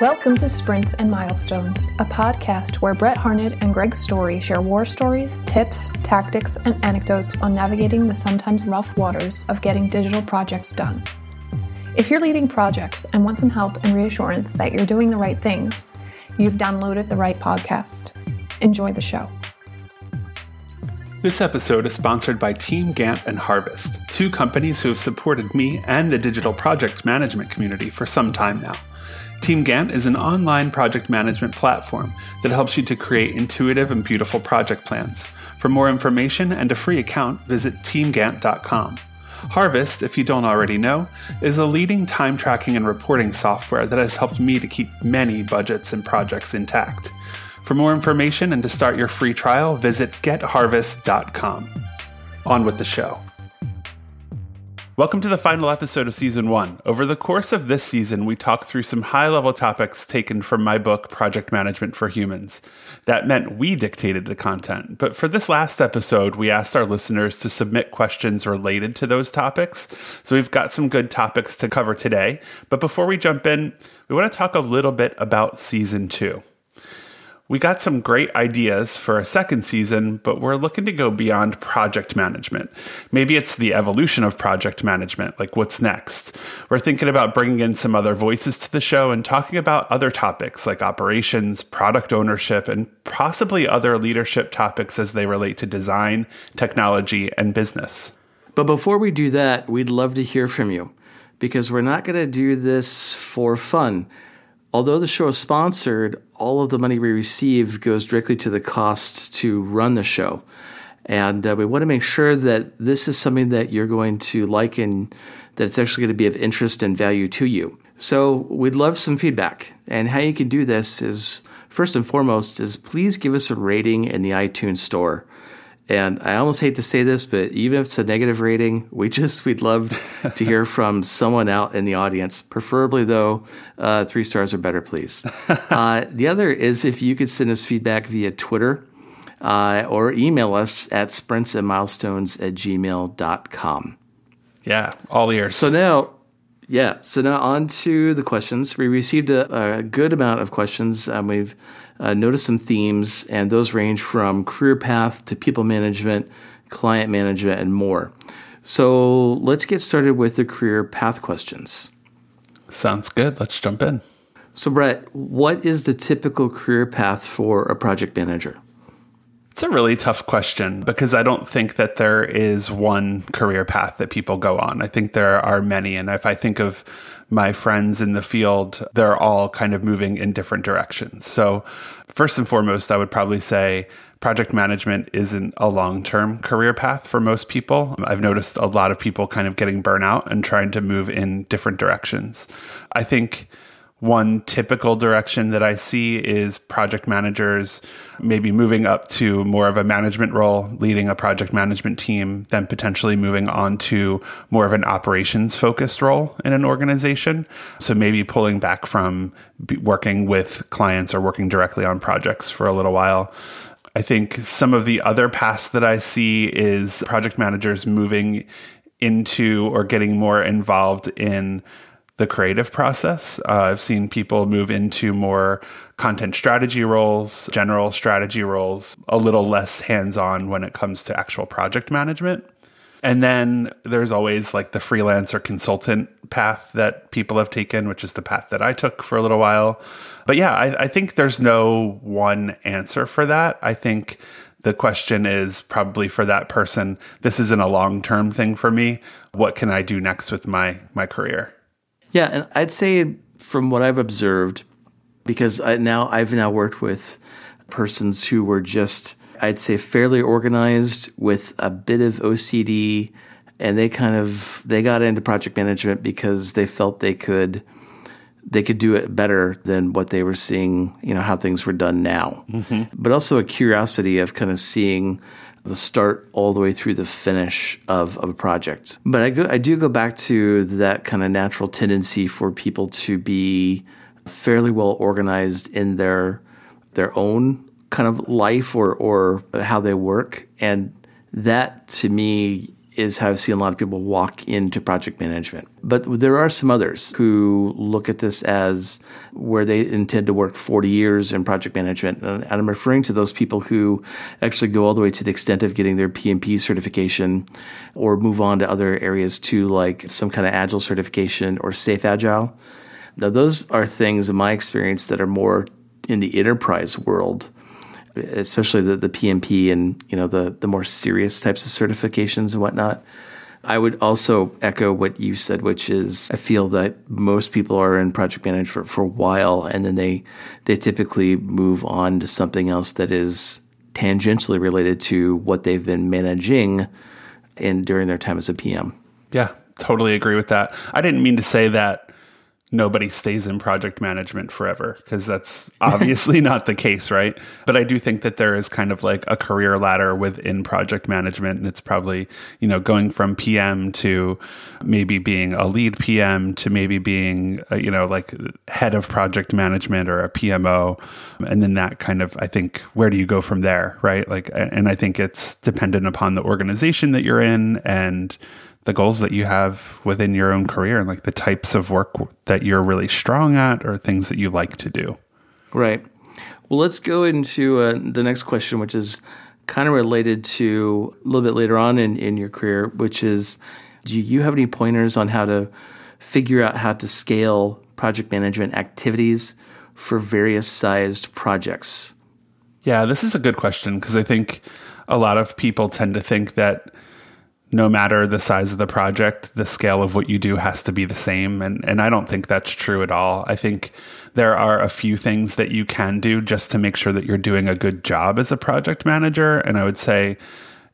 Welcome to Sprints and Milestones, a podcast where Brett Harned and Greg Storey share war stories, tips, tactics, and anecdotes on navigating the sometimes rough waters of getting digital projects done. If you're leading projects and want some help and reassurance that you're doing the right things, you've downloaded the right podcast. Enjoy the show. This episode is sponsored by Team Gantt and Harvest, two companies who have supported me and the digital project management community for some time now. Team Gantt is an online project management platform that helps you to create intuitive and beautiful project plans. For more information and a free account, visit teamgantt.com. Harvest, if you don't already know, is a leading time tracking and reporting software that has helped me to keep many budgets and projects intact. For more information and to start your free trial, visit getharvest.com. On with the show. Welcome to the final episode of season one. Over the course of this season, we talked through some high level topics taken from my book, Project Management for Humans. That meant we dictated the content. But for this last episode, we asked our listeners to submit questions related to those topics. So we've got some good topics to cover today. But before we jump in, we want to talk a little bit about season two. We got some great ideas for a second season, but we're looking to go beyond project management. Maybe it's the evolution of project management, like what's next. We're thinking about bringing in some other voices to the show and talking about other topics like operations, product ownership, and possibly other leadership topics as they relate to design, technology, and business. But before we do that, we'd love to hear from you because we're not going to do this for fun. Although the show is sponsored, all of the money we receive goes directly to the costs to run the show. And uh, we want to make sure that this is something that you're going to like and that it's actually going to be of interest and value to you. So we'd love some feedback. And how you can do this is first and foremost is please give us a rating in the iTunes store. And I almost hate to say this, but even if it's a negative rating, we just we'd love to hear from someone out in the audience. Preferably, though, uh, three stars or better, please. Uh, the other is if you could send us feedback via Twitter uh, or email us at sprintsandmilestones at gmail.com. Yeah, all ears. So now, yeah, so now on to the questions. We received a, a good amount of questions. Um, we've uh, notice some themes, and those range from career path to people management, client management, and more. So let's get started with the career path questions. Sounds good. Let's jump in. So, Brett, what is the typical career path for a project manager? It's a really tough question because I don't think that there is one career path that people go on. I think there are many. And if I think of my friends in the field, they're all kind of moving in different directions. So, first and foremost, I would probably say project management isn't a long term career path for most people. I've noticed a lot of people kind of getting burnout and trying to move in different directions. I think one typical direction that I see is project managers maybe moving up to more of a management role, leading a project management team, then potentially moving on to more of an operations focused role in an organization. So maybe pulling back from working with clients or working directly on projects for a little while. I think some of the other paths that I see is project managers moving into or getting more involved in the creative process. Uh, I've seen people move into more content strategy roles, general strategy roles, a little less hands on when it comes to actual project management. And then there's always like the freelancer consultant path that people have taken, which is the path that I took for a little while. But yeah, I, I think there's no one answer for that. I think the question is probably for that person, this isn't a long term thing for me. What can I do next with my my career? Yeah, and I'd say from what I've observed, because I now I've now worked with persons who were just I'd say fairly organized with a bit of OCD, and they kind of they got into project management because they felt they could they could do it better than what they were seeing, you know, how things were done now. Mm-hmm. But also a curiosity of kind of seeing the start all the way through the finish of, of a project. But I go, I do go back to that kind of natural tendency for people to be fairly well organized in their their own kind of life or or how they work, and that to me is how I've seen a lot of people walk into project management. But there are some others who look at this as where they intend to work 40 years in project management. And I'm referring to those people who actually go all the way to the extent of getting their PMP certification or move on to other areas too, like some kind of agile certification or safe agile. Now, those are things in my experience that are more in the enterprise world especially the, the PMP and you know the the more serious types of certifications and whatnot. I would also echo what you said, which is I feel that most people are in project management for, for a while and then they they typically move on to something else that is tangentially related to what they've been managing in during their time as a PM. Yeah, totally agree with that. I didn't mean to say that nobody stays in project management forever because that's obviously not the case, right? But I do think that there is kind of like a career ladder within project management. And it's probably, you know, going from PM to maybe being a lead PM to maybe being, a, you know, like head of project management or a PMO. And then that kind of, I think, where do you go from there, right? Like, and I think it's dependent upon the organization that you're in and, the goals that you have within your own career and like the types of work that you're really strong at or things that you like to do. Right. Well, let's go into uh, the next question, which is kind of related to a little bit later on in, in your career, which is do you have any pointers on how to figure out how to scale project management activities for various sized projects? Yeah, this is a good question because I think a lot of people tend to think that no matter the size of the project, the scale of what you do has to be the same. And, and I don't think that's true at all. I think there are a few things that you can do just to make sure that you're doing a good job as a project manager. And I would say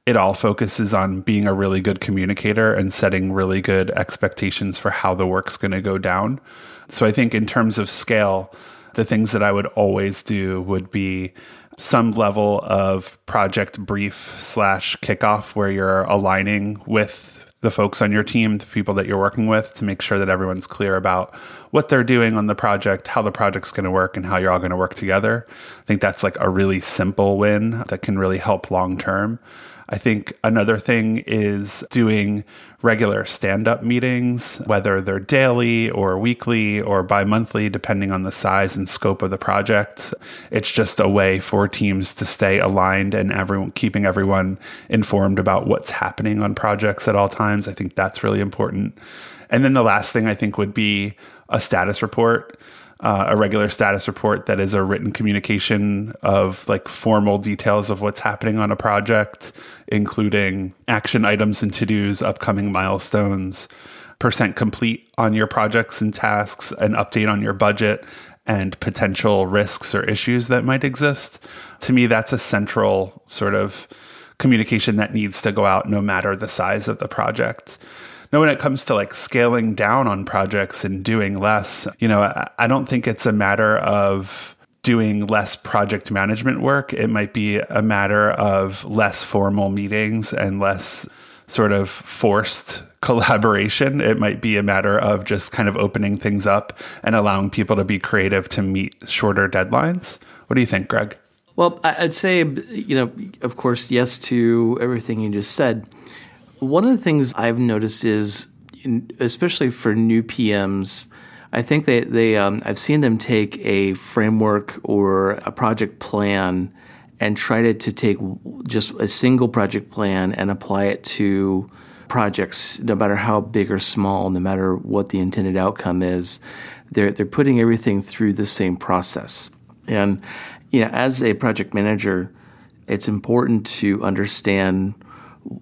it all focuses on being a really good communicator and setting really good expectations for how the work's going to go down. So I think in terms of scale, the things that I would always do would be some level of project brief slash kickoff where you're aligning with the folks on your team, the people that you're working with, to make sure that everyone's clear about what they're doing on the project, how the project's going to work, and how you're all going to work together. I think that's like a really simple win that can really help long term. I think another thing is doing regular stand up meetings, whether they're daily or weekly or bi monthly, depending on the size and scope of the project. It's just a way for teams to stay aligned and everyone keeping everyone informed about what's happening on projects at all times. I think that's really important. And then the last thing I think would be a status report uh, a regular status report that is a written communication of like formal details of what's happening on a project, including action items and to dos, upcoming milestones, percent complete on your projects and tasks, an update on your budget, and potential risks or issues that might exist. To me, that's a central sort of communication that needs to go out no matter the size of the project. Now, when it comes to like scaling down on projects and doing less, you know, I, I don't think it's a matter of doing less project management work. It might be a matter of less formal meetings and less sort of forced collaboration. It might be a matter of just kind of opening things up and allowing people to be creative to meet shorter deadlines. What do you think, Greg? Well, I'd say, you know, of course, yes to everything you just said. One of the things I've noticed is, especially for new PMs, I think they, they um, I've seen them take a framework or a project plan and try to, to take just a single project plan and apply it to projects, no matter how big or small, no matter what the intended outcome is. They're, they're putting everything through the same process. And you know, as a project manager, it's important to understand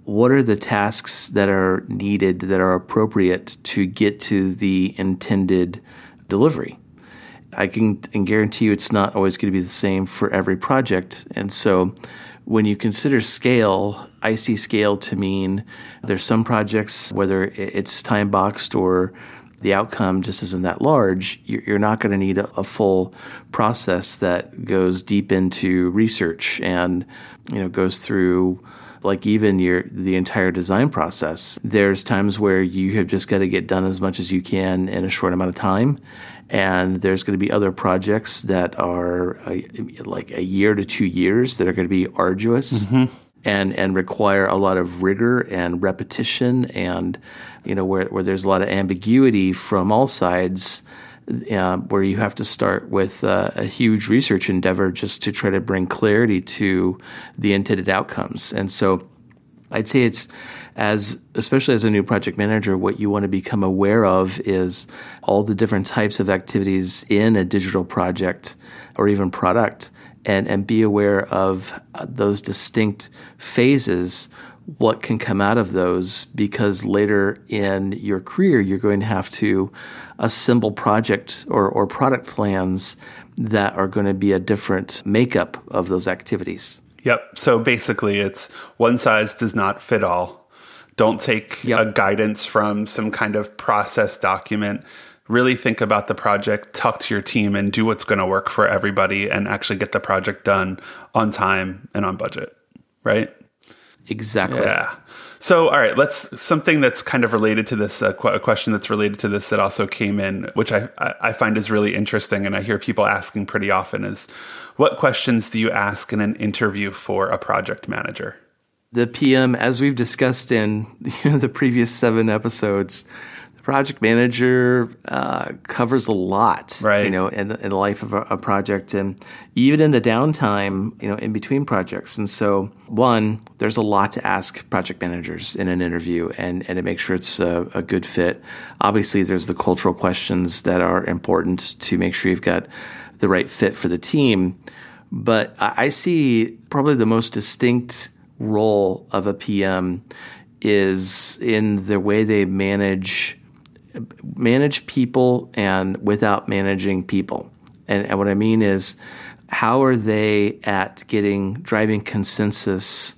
what are the tasks that are needed that are appropriate to get to the intended delivery. I can, guarantee you it's not always going to be the same for every project. And so when you consider scale, I see scale to mean there's some projects, whether it's time boxed or the outcome just isn't that large, you're not going to need a, full process that goes deep into research and you know goes through like even your the entire design process, there's times where you have just got to get done as much as you can in a short amount of time. And there's going to be other projects that are a, like a year to two years that are going to be arduous. Mm-hmm. and and require a lot of rigor and repetition and you know where where there's a lot of ambiguity from all sides uh, where you have to start with uh, a huge research endeavor just to try to bring clarity to the intended outcomes. And so I'd say it's as especially as a new project manager what you want to become aware of is all the different types of activities in a digital project or even product and, and be aware of uh, those distinct phases, what can come out of those, because later in your career, you're going to have to assemble project or, or product plans that are going to be a different makeup of those activities. Yep. So basically, it's one size does not fit all. Don't take yep. a guidance from some kind of process document really think about the project, talk to your team, and do what's going to work for everybody and actually get the project done on time and on budget. Right? Exactly. Yeah. So, all right, let's something that's kind of related to this, uh, qu- a question that's related to this that also came in, which I, I find is really interesting, and I hear people asking pretty often is, what questions do you ask in an interview for a project manager? The PM, as we've discussed in you know, the previous seven episodes, project manager uh, covers a lot, right? You know, in, in the life of a, a, project, and even in the downtime, you know, in between projects. And so, one, there's a lot to ask project managers in an interview, and and to make sure it's a, a good fit. Obviously, there's the cultural questions that are important to make sure you've got the right fit for the team. But I see probably the most distinct role of a PM is in the way they manage manage people and without managing people. And, and what I mean is, how are they at getting driving consensus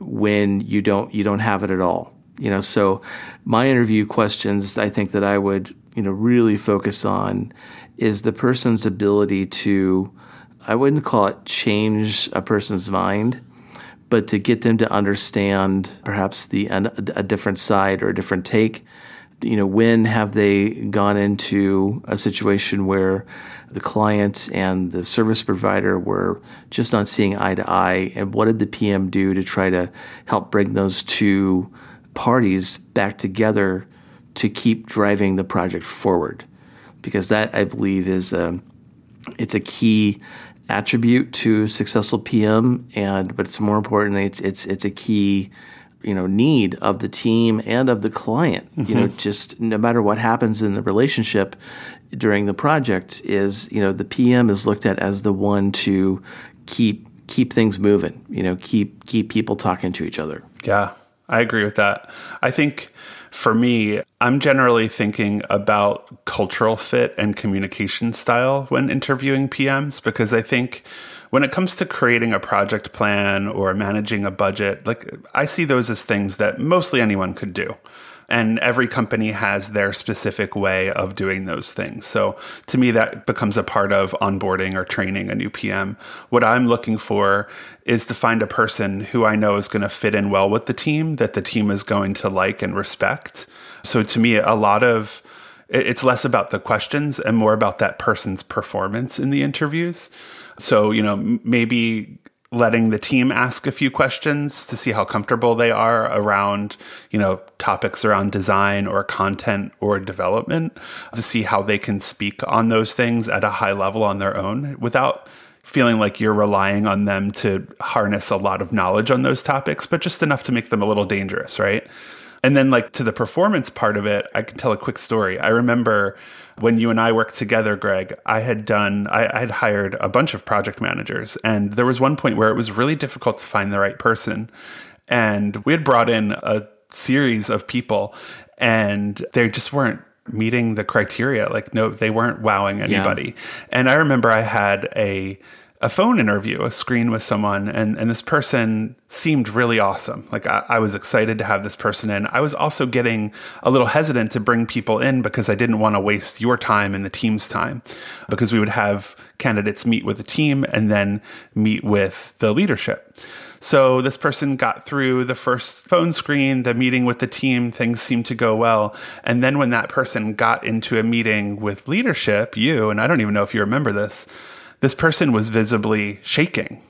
when you don't you don't have it at all? You know, so my interview questions I think that I would you know really focus on is the person's ability to I wouldn't call it change a person's mind, but to get them to understand perhaps the a different side or a different take you know, when have they gone into a situation where the client and the service provider were just not seeing eye to eye? And what did the PM do to try to help bring those two parties back together to keep driving the project forward? Because that, I believe, is a, it's a key attribute to successful PM, and but it's more importantly, it's it's it's a key you know need of the team and of the client mm-hmm. you know mm-hmm. just no matter what happens in the relationship during the project is you know the PM is looked at as the one to keep keep things moving you know keep keep people talking to each other yeah i agree with that i think for me i'm generally thinking about cultural fit and communication style when interviewing pms because i think when it comes to creating a project plan or managing a budget, like I see those as things that mostly anyone could do. And every company has their specific way of doing those things. So to me, that becomes a part of onboarding or training a new PM. What I'm looking for is to find a person who I know is going to fit in well with the team, that the team is going to like and respect. So to me, a lot of it's less about the questions and more about that person's performance in the interviews. So, you know, maybe letting the team ask a few questions to see how comfortable they are around, you know, topics around design or content or development to see how they can speak on those things at a high level on their own without feeling like you're relying on them to harness a lot of knowledge on those topics, but just enough to make them a little dangerous, right? And then, like, to the performance part of it, I can tell a quick story. I remember when you and I worked together, Greg, I had done, I, I had hired a bunch of project managers. And there was one point where it was really difficult to find the right person. And we had brought in a series of people, and they just weren't meeting the criteria. Like, no, they weren't wowing anybody. Yeah. And I remember I had a, a phone interview, a screen with someone, and, and this person seemed really awesome. Like I, I, was excited to have this person in. I was also getting a little hesitant to bring people in because I didn't want to waste your time and the team's time because we would have candidates meet with the team and then meet with the leadership. So this person got through the first phone screen, the meeting with the team, things seemed to go well. And then when that person got into a meeting with leadership, you, and I don't even know if you remember this, this person was visibly shaking.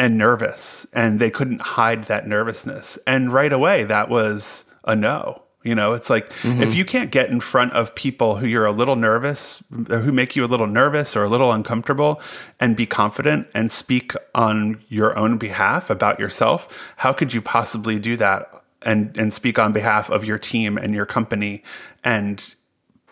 and nervous and they couldn't hide that nervousness. And right away, that was a no. You know, it's like mm-hmm. if you can't get in front of people who you're a little nervous, who make you a little nervous or a little uncomfortable, and be confident and speak on your own behalf about yourself, how could you possibly do that and and speak on behalf of your team and your company and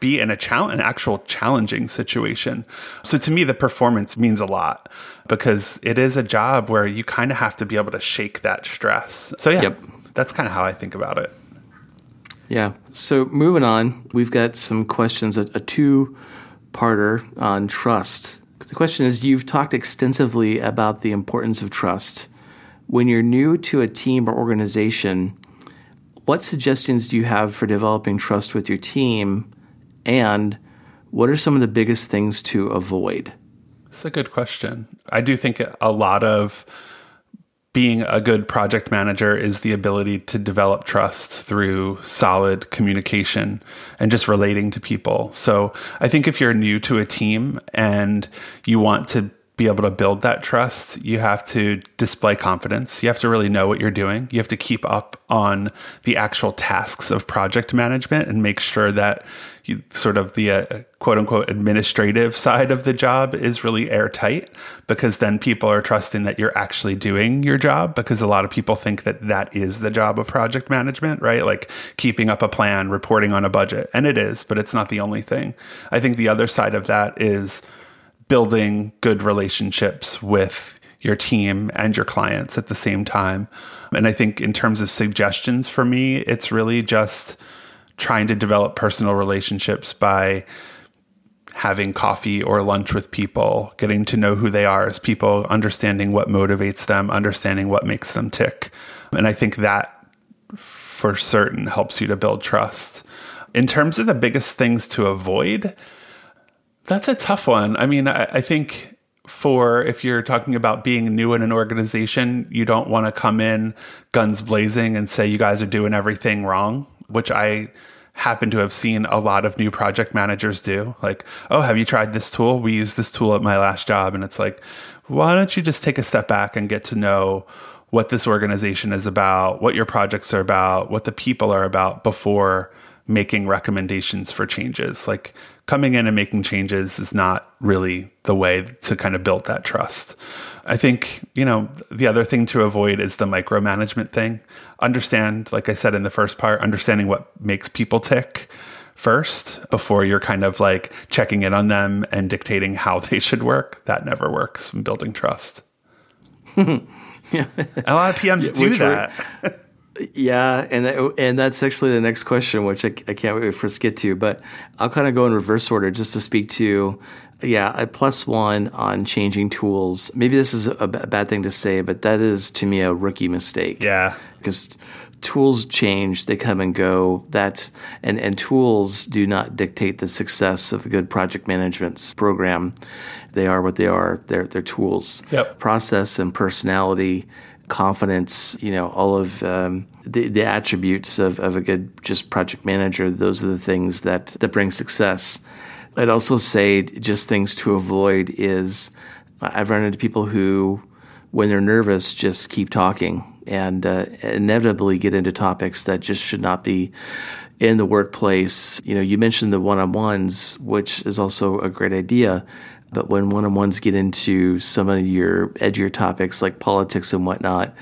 be in a challenge, an actual challenging situation. So to me, the performance means a lot because it is a job where you kind of have to be able to shake that stress. So yeah, yep. that's kind of how I think about it. Yeah. So moving on, we've got some questions, a, a two parter on trust. The question is You've talked extensively about the importance of trust. When you're new to a team or organization, what suggestions do you have for developing trust with your team? And what are some of the biggest things to avoid? It's a good question. I do think a lot of being a good project manager is the ability to develop trust through solid communication and just relating to people. So I think if you're new to a team and you want to be able to build that trust, you have to display confidence. You have to really know what you're doing. You have to keep up on the actual tasks of project management and make sure that you, sort of the uh, quote unquote administrative side of the job is really airtight because then people are trusting that you're actually doing your job because a lot of people think that that is the job of project management, right? Like keeping up a plan, reporting on a budget. And it is, but it's not the only thing. I think the other side of that is building good relationships with your team and your clients at the same time. And I think in terms of suggestions for me, it's really just trying to develop personal relationships by having coffee or lunch with people, getting to know who they are as people, understanding what motivates them, understanding what makes them tick. And I think that for certain helps you to build trust. In terms of the biggest things to avoid, that's a tough one. I mean, I, I think for if you're talking about being new in an organization, you don't want to come in guns blazing and say you guys are doing everything wrong, which I happen to have seen a lot of new project managers do. Like, oh, have you tried this tool? We used this tool at my last job. And it's like, why don't you just take a step back and get to know what this organization is about, what your projects are about, what the people are about before making recommendations for changes? Like, coming in and making changes is not really the way to kind of build that trust. I think, you know, the other thing to avoid is the micromanagement thing. Understand, like I said in the first part, understanding what makes people tick first before you're kind of like checking in on them and dictating how they should work. That never works in building trust. yeah. a lot of PMs yeah, do that. Yeah, and that, and that's actually the next question, which I, I can't wait for us to get to. But I'll kind of go in reverse order just to speak to, yeah, a plus one on changing tools. Maybe this is a b- bad thing to say, but that is to me a rookie mistake. Yeah, because tools change, they come and go. That and and tools do not dictate the success of a good project management program. They are what they are. They're they're tools. Yep. Process and personality confidence, you know, all of um, the, the attributes of, of a good just project manager. Those are the things that, that bring success. I'd also say just things to avoid is I've run into people who, when they're nervous, just keep talking and uh, inevitably get into topics that just should not be in the workplace. You know, you mentioned the one on ones, which is also a great idea. But when one on ones get into some of your edgier topics like politics and whatnot,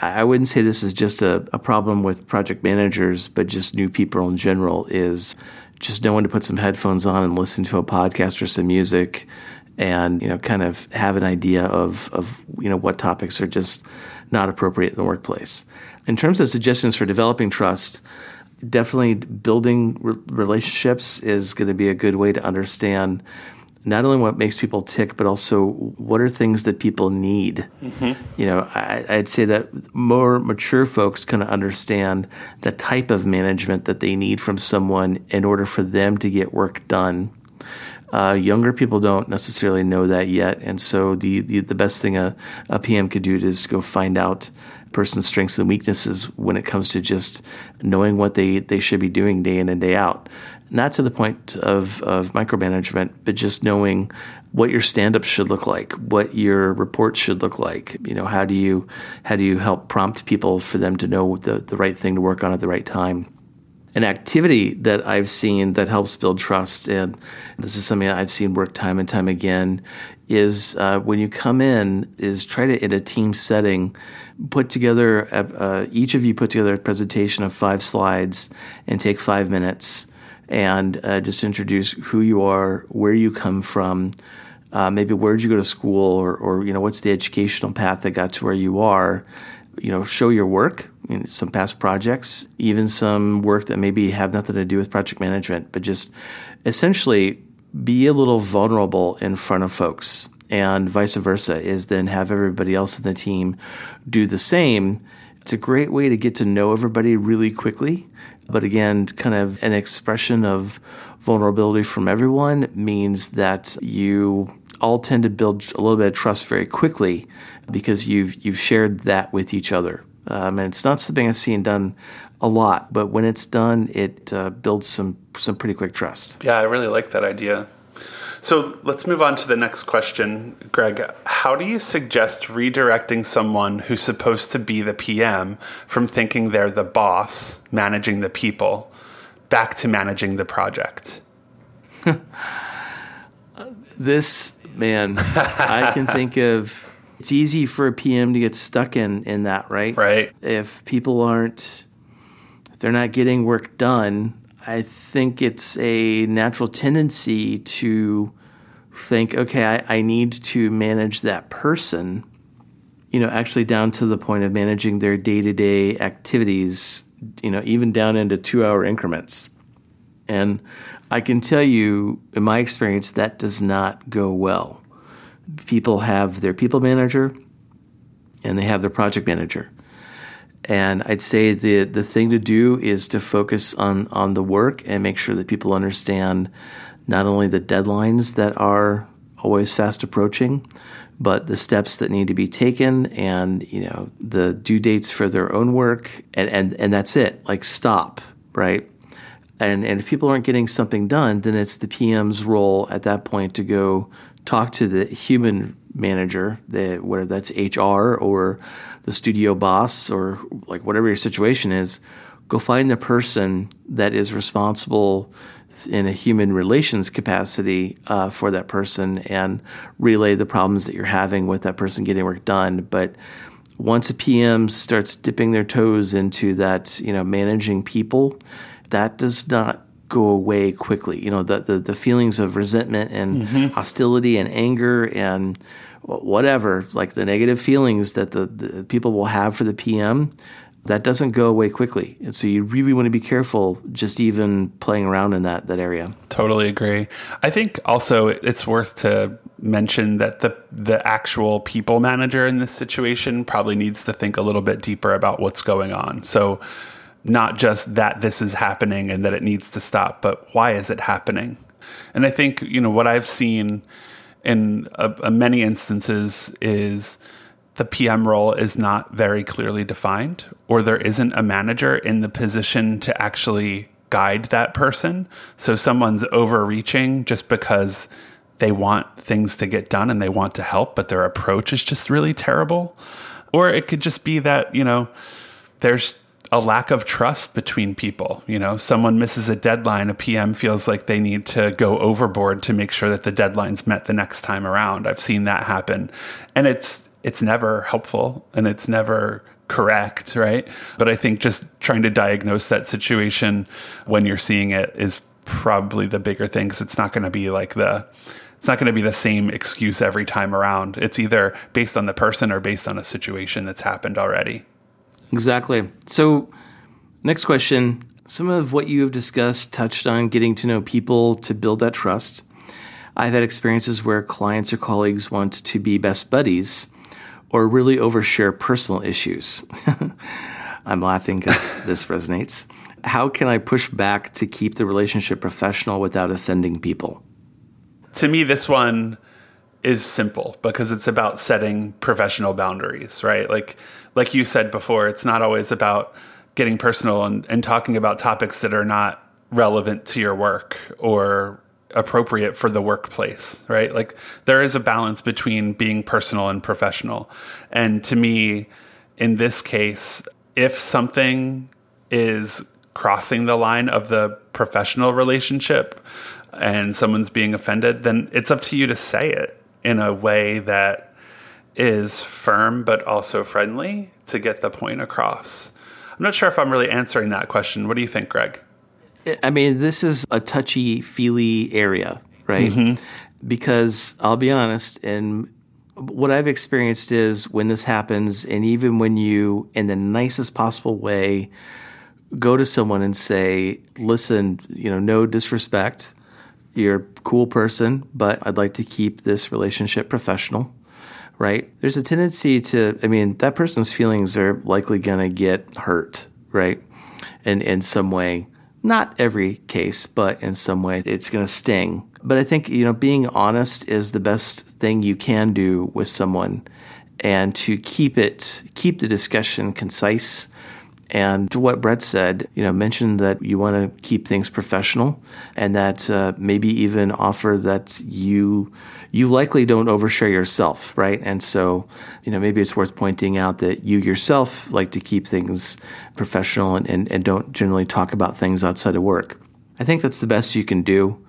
I wouldn't say this is just a, a problem with project managers, but just new people in general is just knowing to put some headphones on and listen to a podcast or some music and you know kind of have an idea of of you know what topics are just not appropriate in the workplace. In terms of suggestions for developing trust, definitely building re- relationships is going to be a good way to understand not only what makes people tick, but also what are things that people need. Mm-hmm. You know, I, would say that more mature folks kind of understand the type of management that they need from someone in order for them to get work done. Uh, younger people don't necessarily know that yet, and so the the, the best thing a, a PM could do is go find out person's strengths and weaknesses when it comes to just knowing what they, they should be doing day in and day out. Not to the point of, of micromanagement, but just knowing what your stand-up should look like, what your reports should look like. You know, how do you how do you help prompt people for them to know the, the right thing to work on at the right time? An activity that I've seen that helps build trust, and this is something I've seen work time and time again, is uh, when you come in, is try to in a team setting put together a, uh, each of you put together a presentation of five slides and take five minutes and uh, just introduce who you are, where you come from, uh, maybe where did you go to school, or, or you know what's the educational path that got to where you are. You know, show your work, some past projects, even some work that maybe have nothing to do with project management, but just essentially be a little vulnerable in front of folks and vice versa is then have everybody else in the team do the same. It's a great way to get to know everybody really quickly. But again, kind of an expression of vulnerability from everyone means that you all tend to build a little bit of trust very quickly because you've you've shared that with each other. Um, and it's not something I've seen done a lot, but when it's done, it uh, builds some some pretty quick trust. Yeah, I really like that idea. So let's move on to the next question, Greg. How do you suggest redirecting someone who's supposed to be the PM from thinking they're the boss, managing the people, back to managing the project? this man, I can think of. It's easy for a PM to get stuck in in that, right? Right. If people aren't, if they're not getting work done, I think it's a natural tendency to think, okay, I, I need to manage that person. You know, actually down to the point of managing their day to day activities. You know, even down into two hour increments. And I can tell you, in my experience, that does not go well. People have their people manager and they have their project manager. And I'd say the, the thing to do is to focus on, on the work and make sure that people understand not only the deadlines that are always fast approaching, but the steps that need to be taken and you know the due dates for their own work and, and, and that's it. Like stop, right? And, and if people aren't getting something done, then it's the PM's role at that point to go talk to the human manager, the, whether that's HR or the studio boss or like whatever your situation is. Go find the person that is responsible in a human relations capacity uh, for that person and relay the problems that you're having with that person getting work done. But once a PM starts dipping their toes into that, you know, managing people, that does not go away quickly. You know, the the, the feelings of resentment and mm-hmm. hostility and anger and whatever, like the negative feelings that the, the people will have for the PM, that doesn't go away quickly. And so you really want to be careful just even playing around in that that area. Totally agree. I think also it's worth to mention that the the actual people manager in this situation probably needs to think a little bit deeper about what's going on. So not just that this is happening and that it needs to stop, but why is it happening? And I think, you know, what I've seen in a, a many instances is the PM role is not very clearly defined, or there isn't a manager in the position to actually guide that person. So someone's overreaching just because they want things to get done and they want to help, but their approach is just really terrible. Or it could just be that, you know, there's a lack of trust between people. You know, someone misses a deadline, a PM feels like they need to go overboard to make sure that the deadline's met the next time around. I've seen that happen. And it's it's never helpful and it's never correct, right? But I think just trying to diagnose that situation when you're seeing it is probably the bigger thing because it's not going to be like the it's not going to be the same excuse every time around. It's either based on the person or based on a situation that's happened already. Exactly. So, next question. Some of what you have discussed touched on getting to know people to build that trust. I've had experiences where clients or colleagues want to be best buddies or really overshare personal issues. I'm laughing because this resonates. How can I push back to keep the relationship professional without offending people? To me, this one is simple because it's about setting professional boundaries, right? Like like you said before, it's not always about getting personal and, and talking about topics that are not relevant to your work or appropriate for the workplace, right? Like there is a balance between being personal and professional. And to me, in this case, if something is crossing the line of the professional relationship and someone's being offended, then it's up to you to say it in a way that is firm but also friendly to get the point across. I'm not sure if I'm really answering that question. What do you think, Greg? I mean, this is a touchy feely area, right? Mm-hmm. Because I'll be honest, and what I've experienced is when this happens, and even when you, in the nicest possible way, go to someone and say, listen, you know, no disrespect. You're a cool person, but I'd like to keep this relationship professional, right? There's a tendency to, I mean, that person's feelings are likely going to get hurt, right? And in some way. Not every case, but in some way, it's going to sting. But I think, you know, being honest is the best thing you can do with someone and to keep it, keep the discussion concise. And to what Brett said, you know, mention that you want to keep things professional and that uh, maybe even offer that you you likely don't overshare yourself, right? And so, you know, maybe it's worth pointing out that you yourself like to keep things professional and, and, and don't generally talk about things outside of work. I think that's the best you can do.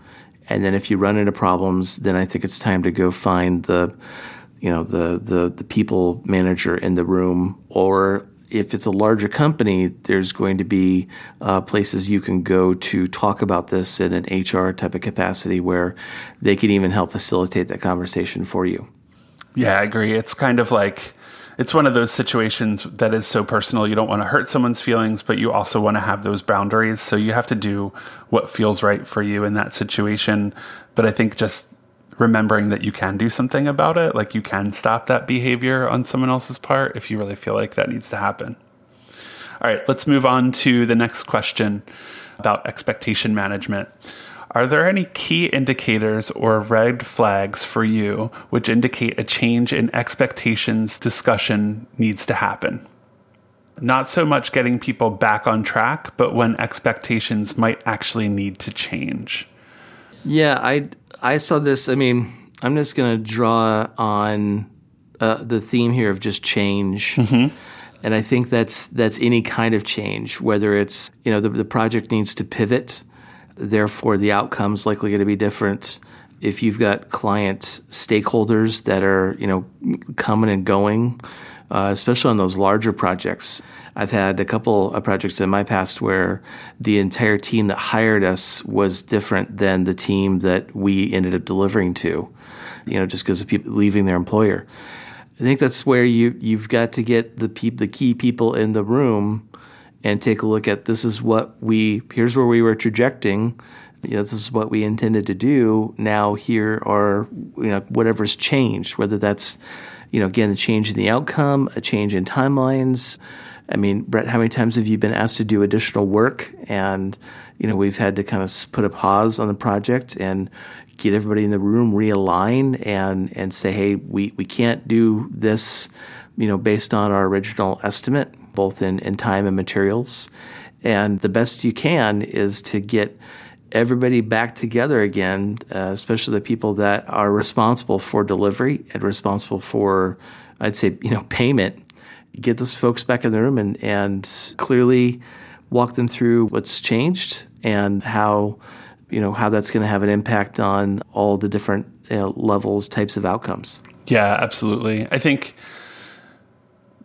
And then if you run into problems, then I think it's time to go find the, you know, the the the people manager in the room or if it's a larger company, there's going to be uh, places you can go to talk about this in an HR type of capacity where they can even help facilitate that conversation for you. Yeah, I agree. It's kind of like it's one of those situations that is so personal. You don't want to hurt someone's feelings, but you also want to have those boundaries. So you have to do what feels right for you in that situation. But I think just remembering that you can do something about it. Like you can stop that behavior on someone else's part if you really feel like that needs to happen. All right, let's move on to the next question about expectation management. Are there any key indicators or red flags for you which indicate a change in expectations discussion needs to happen? Not so much getting people back on track, but when expectations might actually need to change. Yeah, I I saw this. I mean, I'm just going to draw on uh, the theme here of just change. Mm-hmm. And I think that's that's any kind of change, whether it's you know the, the project needs to pivot, therefore the outcome's likely going to be different. If you've got client stakeholders that are you know coming and going, uh, especially on those larger projects. I've had a couple of projects in my past where the entire team that hired us was different than the team that we ended up delivering to, you know, just because of people leaving their employer. I think that's where you you've got to get the pe- the key people in the room and take a look at this is what we here's where we were trajecting. You know, this is what we intended to do. Now here are you know whatever's changed, whether that's you know, again, a change in the outcome, a change in timelines. I mean, Brett, how many times have you been asked to do additional work and, you know, we've had to kind of put a pause on the project and get everybody in the room realign and, and say, hey, we, we can't do this, you know, based on our original estimate, both in, in time and materials. And the best you can is to get everybody back together again, uh, especially the people that are responsible for delivery and responsible for, I'd say, you know, payment. Get those folks back in the room and, and clearly walk them through what's changed and how, you know, how that's going to have an impact on all the different you know, levels, types of outcomes. Yeah, absolutely. I think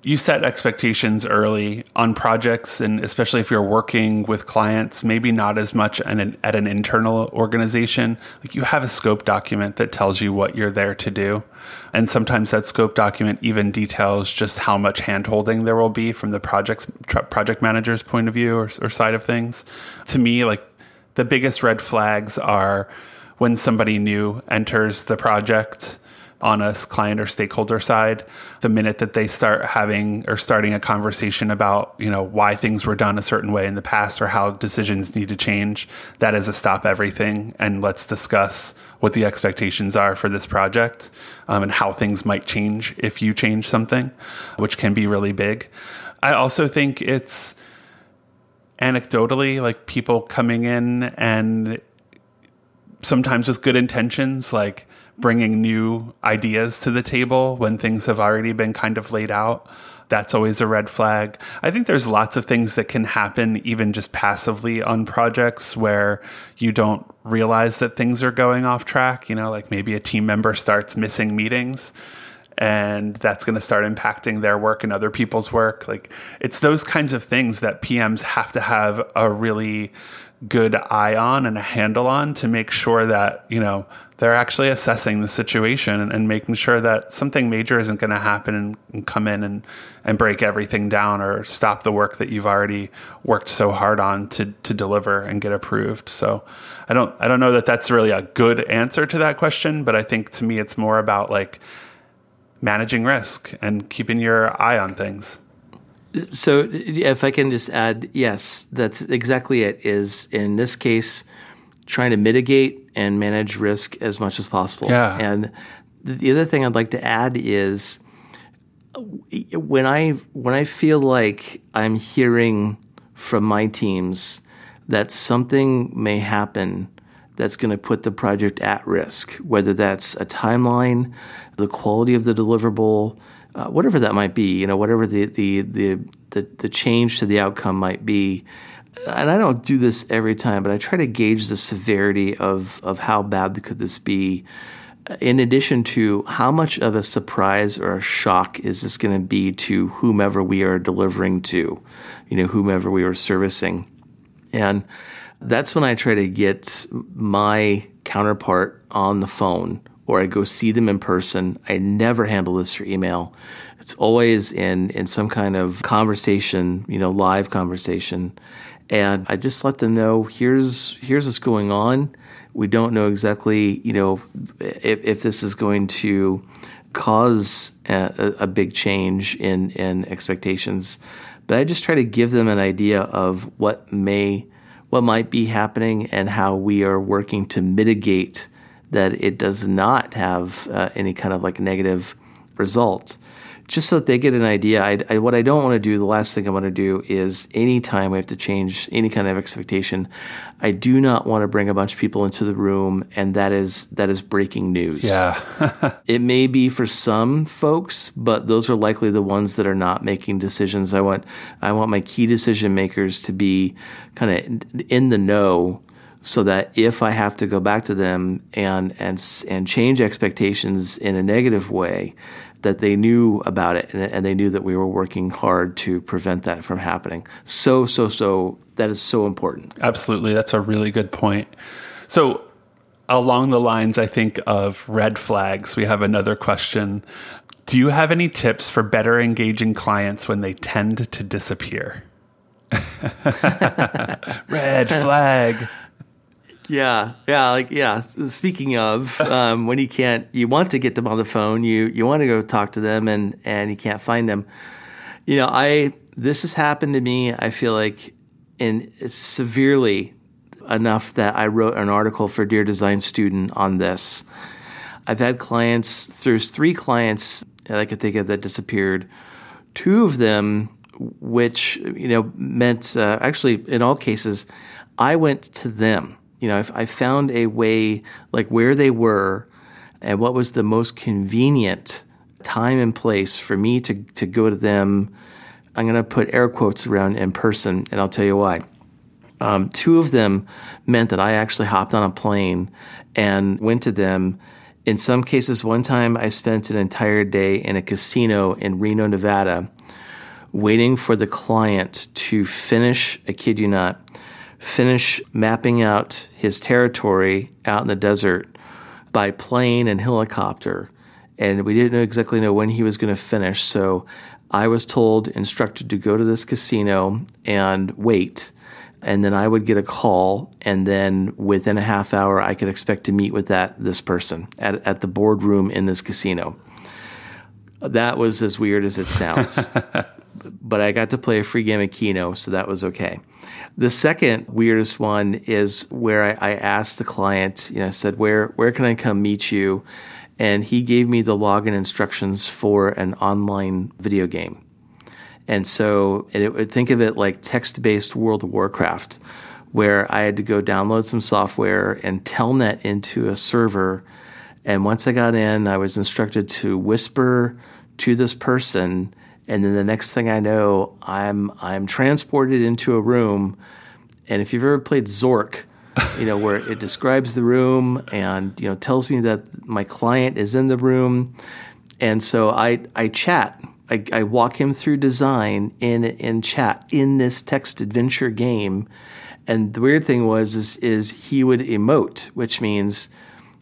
you set expectations early on projects and especially if you're working with clients maybe not as much an, at an internal organization. Like you have a scope document that tells you what you're there to do. And sometimes that scope document even details just how much handholding there will be from the project's project manager's point of view or, or side of things. To me like the biggest red flags are when somebody new enters the project on a client or stakeholder side the minute that they start having or starting a conversation about you know why things were done a certain way in the past or how decisions need to change that is a stop everything and let's discuss what the expectations are for this project um, and how things might change if you change something which can be really big. I also think it's anecdotally, like people coming in and sometimes with good intentions, like bringing new ideas to the table when things have already been kind of laid out. That's always a red flag. I think there's lots of things that can happen even just passively on projects where you don't realize that things are going off track. You know, like maybe a team member starts missing meetings and that's going to start impacting their work and other people's work. Like it's those kinds of things that PMs have to have a really good eye on and a handle on to make sure that, you know, they're actually assessing the situation and, and making sure that something major isn't going to happen and, and, come in and, and break everything down or stop the work that you've already worked so hard on to, to deliver and get approved. So I don't, I don't know that that's really a good answer to that question, but I think to me, it's more about like managing risk and keeping your eye on things. So if I can just add, yes, that's exactly it is in this case, trying to mitigate and manage risk as much as possible. Yeah. And the other thing I'd like to add is when I when I feel like I'm hearing from my teams that something may happen that's going to put the project at risk, whether that's a timeline, the quality of the deliverable, uh, whatever that might be, you know, whatever the, the, the, the, the change to the outcome might be, and I don't do this every time, but I try to gauge the severity of of how bad could this be. In addition to how much of a surprise or a shock is this going to be to whomever we are delivering to, you know, whomever we are servicing, and that's when I try to get my counterpart on the phone or I go see them in person. I never handle this through email. It's always in in some kind of conversation, you know, live conversation and I just let them know here's here's what's going on. We don't know exactly, you know, if, if this is going to cause a, a, big change in in expectations, but I just try to give them an idea of what may what might be happening and how we are working to mitigate that it does not have uh, any kind of like negative result just so that they get an idea. I, I, what I don't want to do, the last thing I want to do is anytime we have to change any kind of expectation, I do not want to bring a bunch of people into the room and that is that is breaking news. Yeah. it may be for some folks, but those are likely the ones that are not making decisions. I want I want my key decision makers to be kind of in the know so that if I have to go back to them and and and change expectations in a negative way, that they knew about it and, and, they knew that we were working hard to prevent that from happening. So, so, so that is so important. Absolutely. That's a really good point. So, along the lines, I think, of red flags, we have another question. Do you have any tips for better engaging clients when they tend to disappear? red flag. Yeah, yeah, like yeah. Speaking of, um, when you can't, you want to get them on the phone. You you want to go talk to them, and and you can't find them. You know, I this has happened to me. I feel like in severely enough that I wrote an article for Dear Design Student on this. I've had clients. There's three clients that I could think of that disappeared. Two of them, which you know, meant uh, actually in all cases, I went to them you know, I, I found a way, like where they were and what was the most convenient time and place for me to, to go to them. I'm going to put air quotes around in person, and I'll tell you why. Um, two of them meant that I actually hopped on a plane and went to them. In some cases, one time I spent an entire day in a casino in Reno, Nevada, waiting for the client to finish, I kid you not, finish mapping out his territory out in the desert by plane and helicopter. And we didn't exactly know when he was going to finish. So I was told, instructed to go to this casino and wait. And then I would get a call, and then within a half hour, I could expect to meet with that this person at, at the boardroom in this casino. That was as weird as it sounds. but I got to play a free game of Keno, so that was okay. The second weirdest one is where I, I asked the client, you know, I said, where, where can I come meet you? And he gave me the login instructions for an online video game. And so it, it, think of it like text based World of Warcraft, where I had to go download some software and telnet into a server. And once I got in, I was instructed to whisper to this person. And then the next thing I know, I'm I'm transported into a room. And if you've ever played Zork, you know, where it describes the room and, you know, tells me that my client is in the room. And so I, I chat I, I walk him through design in in chat in this text adventure game. And the weird thing was is is he would emote, which means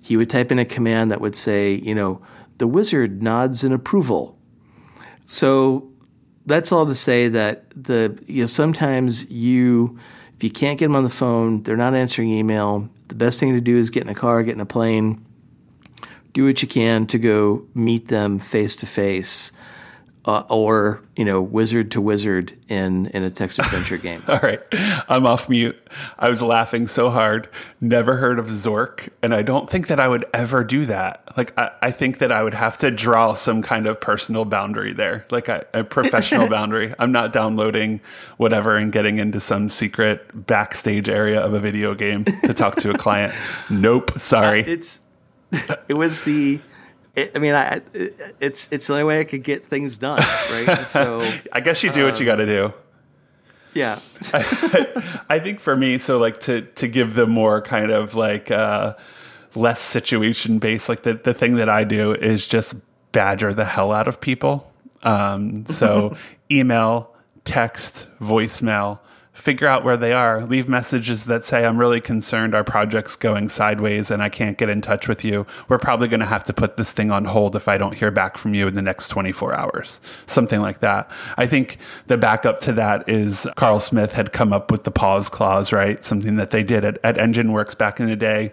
he would type in a command that would say, you know, the wizard nods in approval. So that's all to say that the you know sometimes you if you can't get them on the phone, they're not answering email. The best thing to do is get in a car, get in a plane, do what you can to go meet them face to face uh, or you know wizard to wizard in in a text adventure game. All right, I'm off mute. I was laughing so hard. Never heard of Zork, and I don't think that I would ever do that. Like I, I think that I would have to draw some kind of personal boundary there, like a, a professional boundary. I'm not downloading whatever and getting into some secret backstage area of a video game to talk to a client. Nope, sorry. Uh, it's it was the it, I mean, I, it, it's it's the only way I could get things done, right? So I guess you do um, what you um, got to do. Yeah, I, I, think for me, so like to to give them more kind of like uh, less situation based. Like the the thing that I do is just badger the hell out of people. Um, so email, text, voicemail figure out where they are, leave messages that say, I'm really concerned our project's going sideways and I can't get in touch with you. We're probably going to have to put this thing on hold if I don't hear back from you in the next 24 hours. Something like that. I think the backup to that is Carl Smith had come up with the pause clause, right? Something that they did at, at nGen Works back in the day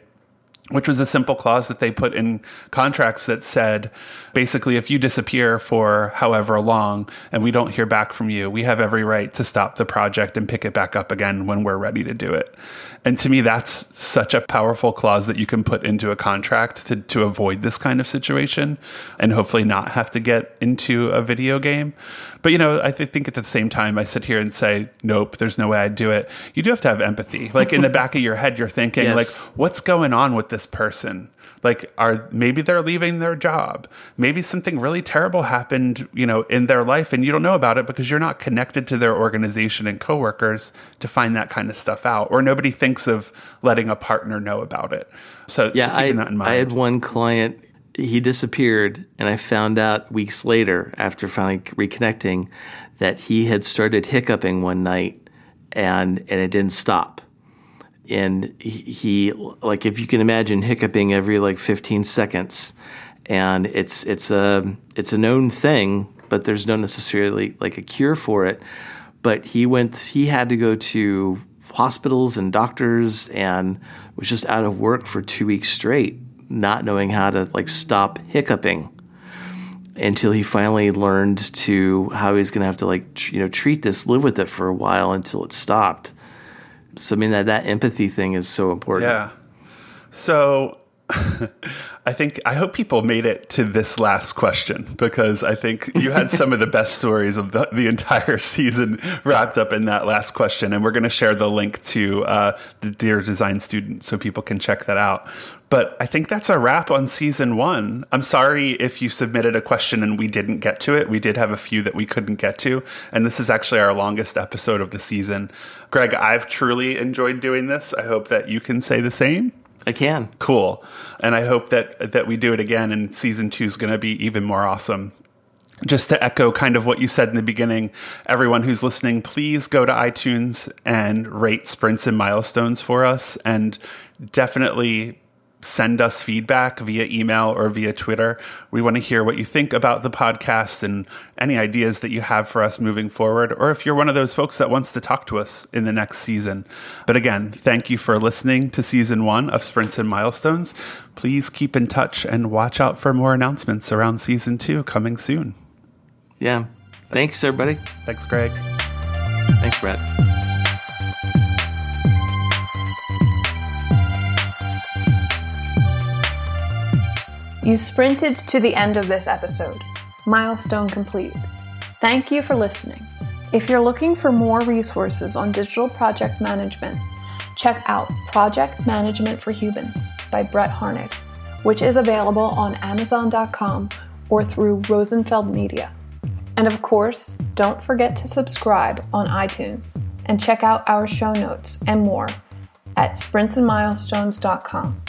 which was a simple clause that they put in contracts that said basically if you disappear for however long and we don't hear back from you we have every right to stop the project and pick it back up again when we're ready to do it. And to me that's such a powerful clause that you can put into a contract to, to avoid this kind of situation and hopefully not have to get into a video game but you know, I think at the same time, I sit here and say, nope, there's no way I'd do it. You do have to have empathy. Like in the back of your head, you're thinking, yes. like, what's going on with this person? Like, are maybe they're leaving their job? Maybe something really terrible happened, you know, in their life, and you don't know about it because you're not connected to their organization and coworkers to find that kind of stuff out, or nobody thinks of letting a partner know about it. So, yeah, so I, I had one client he disappeared, and I found out weeks later, after finally reconnecting, that he had started hiccuping one night, and and it didn't stop. And he, like if you can imagine hiccuping every like 15 seconds, and it's it's a it's a known thing, but there's no necessarily like a cure for it. But he went, he had to go to hospitals and doctors, and was just out of work for two weeks straight not knowing how to like stop hiccuping until he finally learned to how he's going to have to like you know treat this live with it for a while until it stopped. So i mean that that empathy thing is so important. Yeah. So I think I hope people made it to this last question because I think you had some of the best stories of the, the, entire season wrapped up in that last question, and we're going to share the link to uh, the Dear Design Student so people can check that out. But I think that's a wrap on season one. I'm sorry if you submitted a question and we didn't get to it. We did have a few that we couldn't get to, and this is actually our longest episode of the season. Greg, I've truly enjoyed doing this. I hope that you can say the same. I can. Cool. And I hope that that we do it again and season 2 is going to be even more awesome. Just to echo kind of what you said in the beginning, everyone who's listening, please go to iTunes and rate sprints and milestones for us and definitely send us feedback via email or via Twitter. We want to hear what you think about the podcast and any ideas that you have for us moving forward, or if you're one of those folks that wants to talk to us in the next season. But again, thank you for listening to season one of Sprints and Milestones. Please keep in touch and watch out for more announcements around season two coming soon. Yeah. Thanks, everybody. Thanks, Greg. Thanks, Brett. You sprinted to the end of this episode. Milestone complete. Thank you for listening. If you're looking for more resources on digital project management, check out Project Management for Humans by Brett Harned, which is available on Amazon.com or through Rosenfeld Media. And of course, don't forget to subscribe on iTunes and check out our show notes and more at sprintsandmilestones.com.